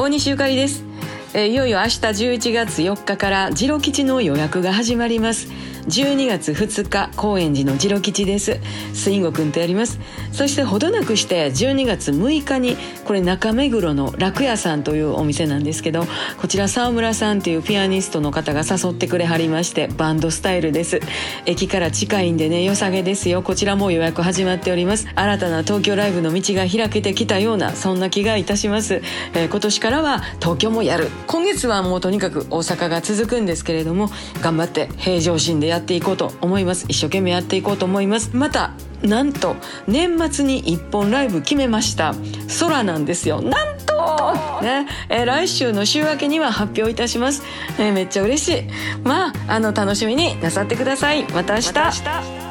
大西ゆかりです。えいよいよ明日11月4日から次郎吉の予約が始まります。12月2日高円寺の次郎吉です。スインゴくんとやります。そしてほどなくして12月6日にこれ中目黒の楽屋さんというお店なんですけどこちら沢村さんというピアニストの方が誘ってくれはりましてバンドスタイルです。駅から近いんでね良さげですよ。こちらも予約始まっております。新たな東京ライブの道が開けてきたようなそんな気がいたします、えー、今年からは東京もやる。今月はもうとにかく大阪が続くんですけれども頑張って平常心でやっていこうと思います。一生懸命やっていこうと思います。またなんと年末に1本ライブ決めました。空なんですよ。なんとね、えー、来週の週明けには発表いたします、えー、めっちゃ嬉しい。まああの楽しみになさってください。また明日。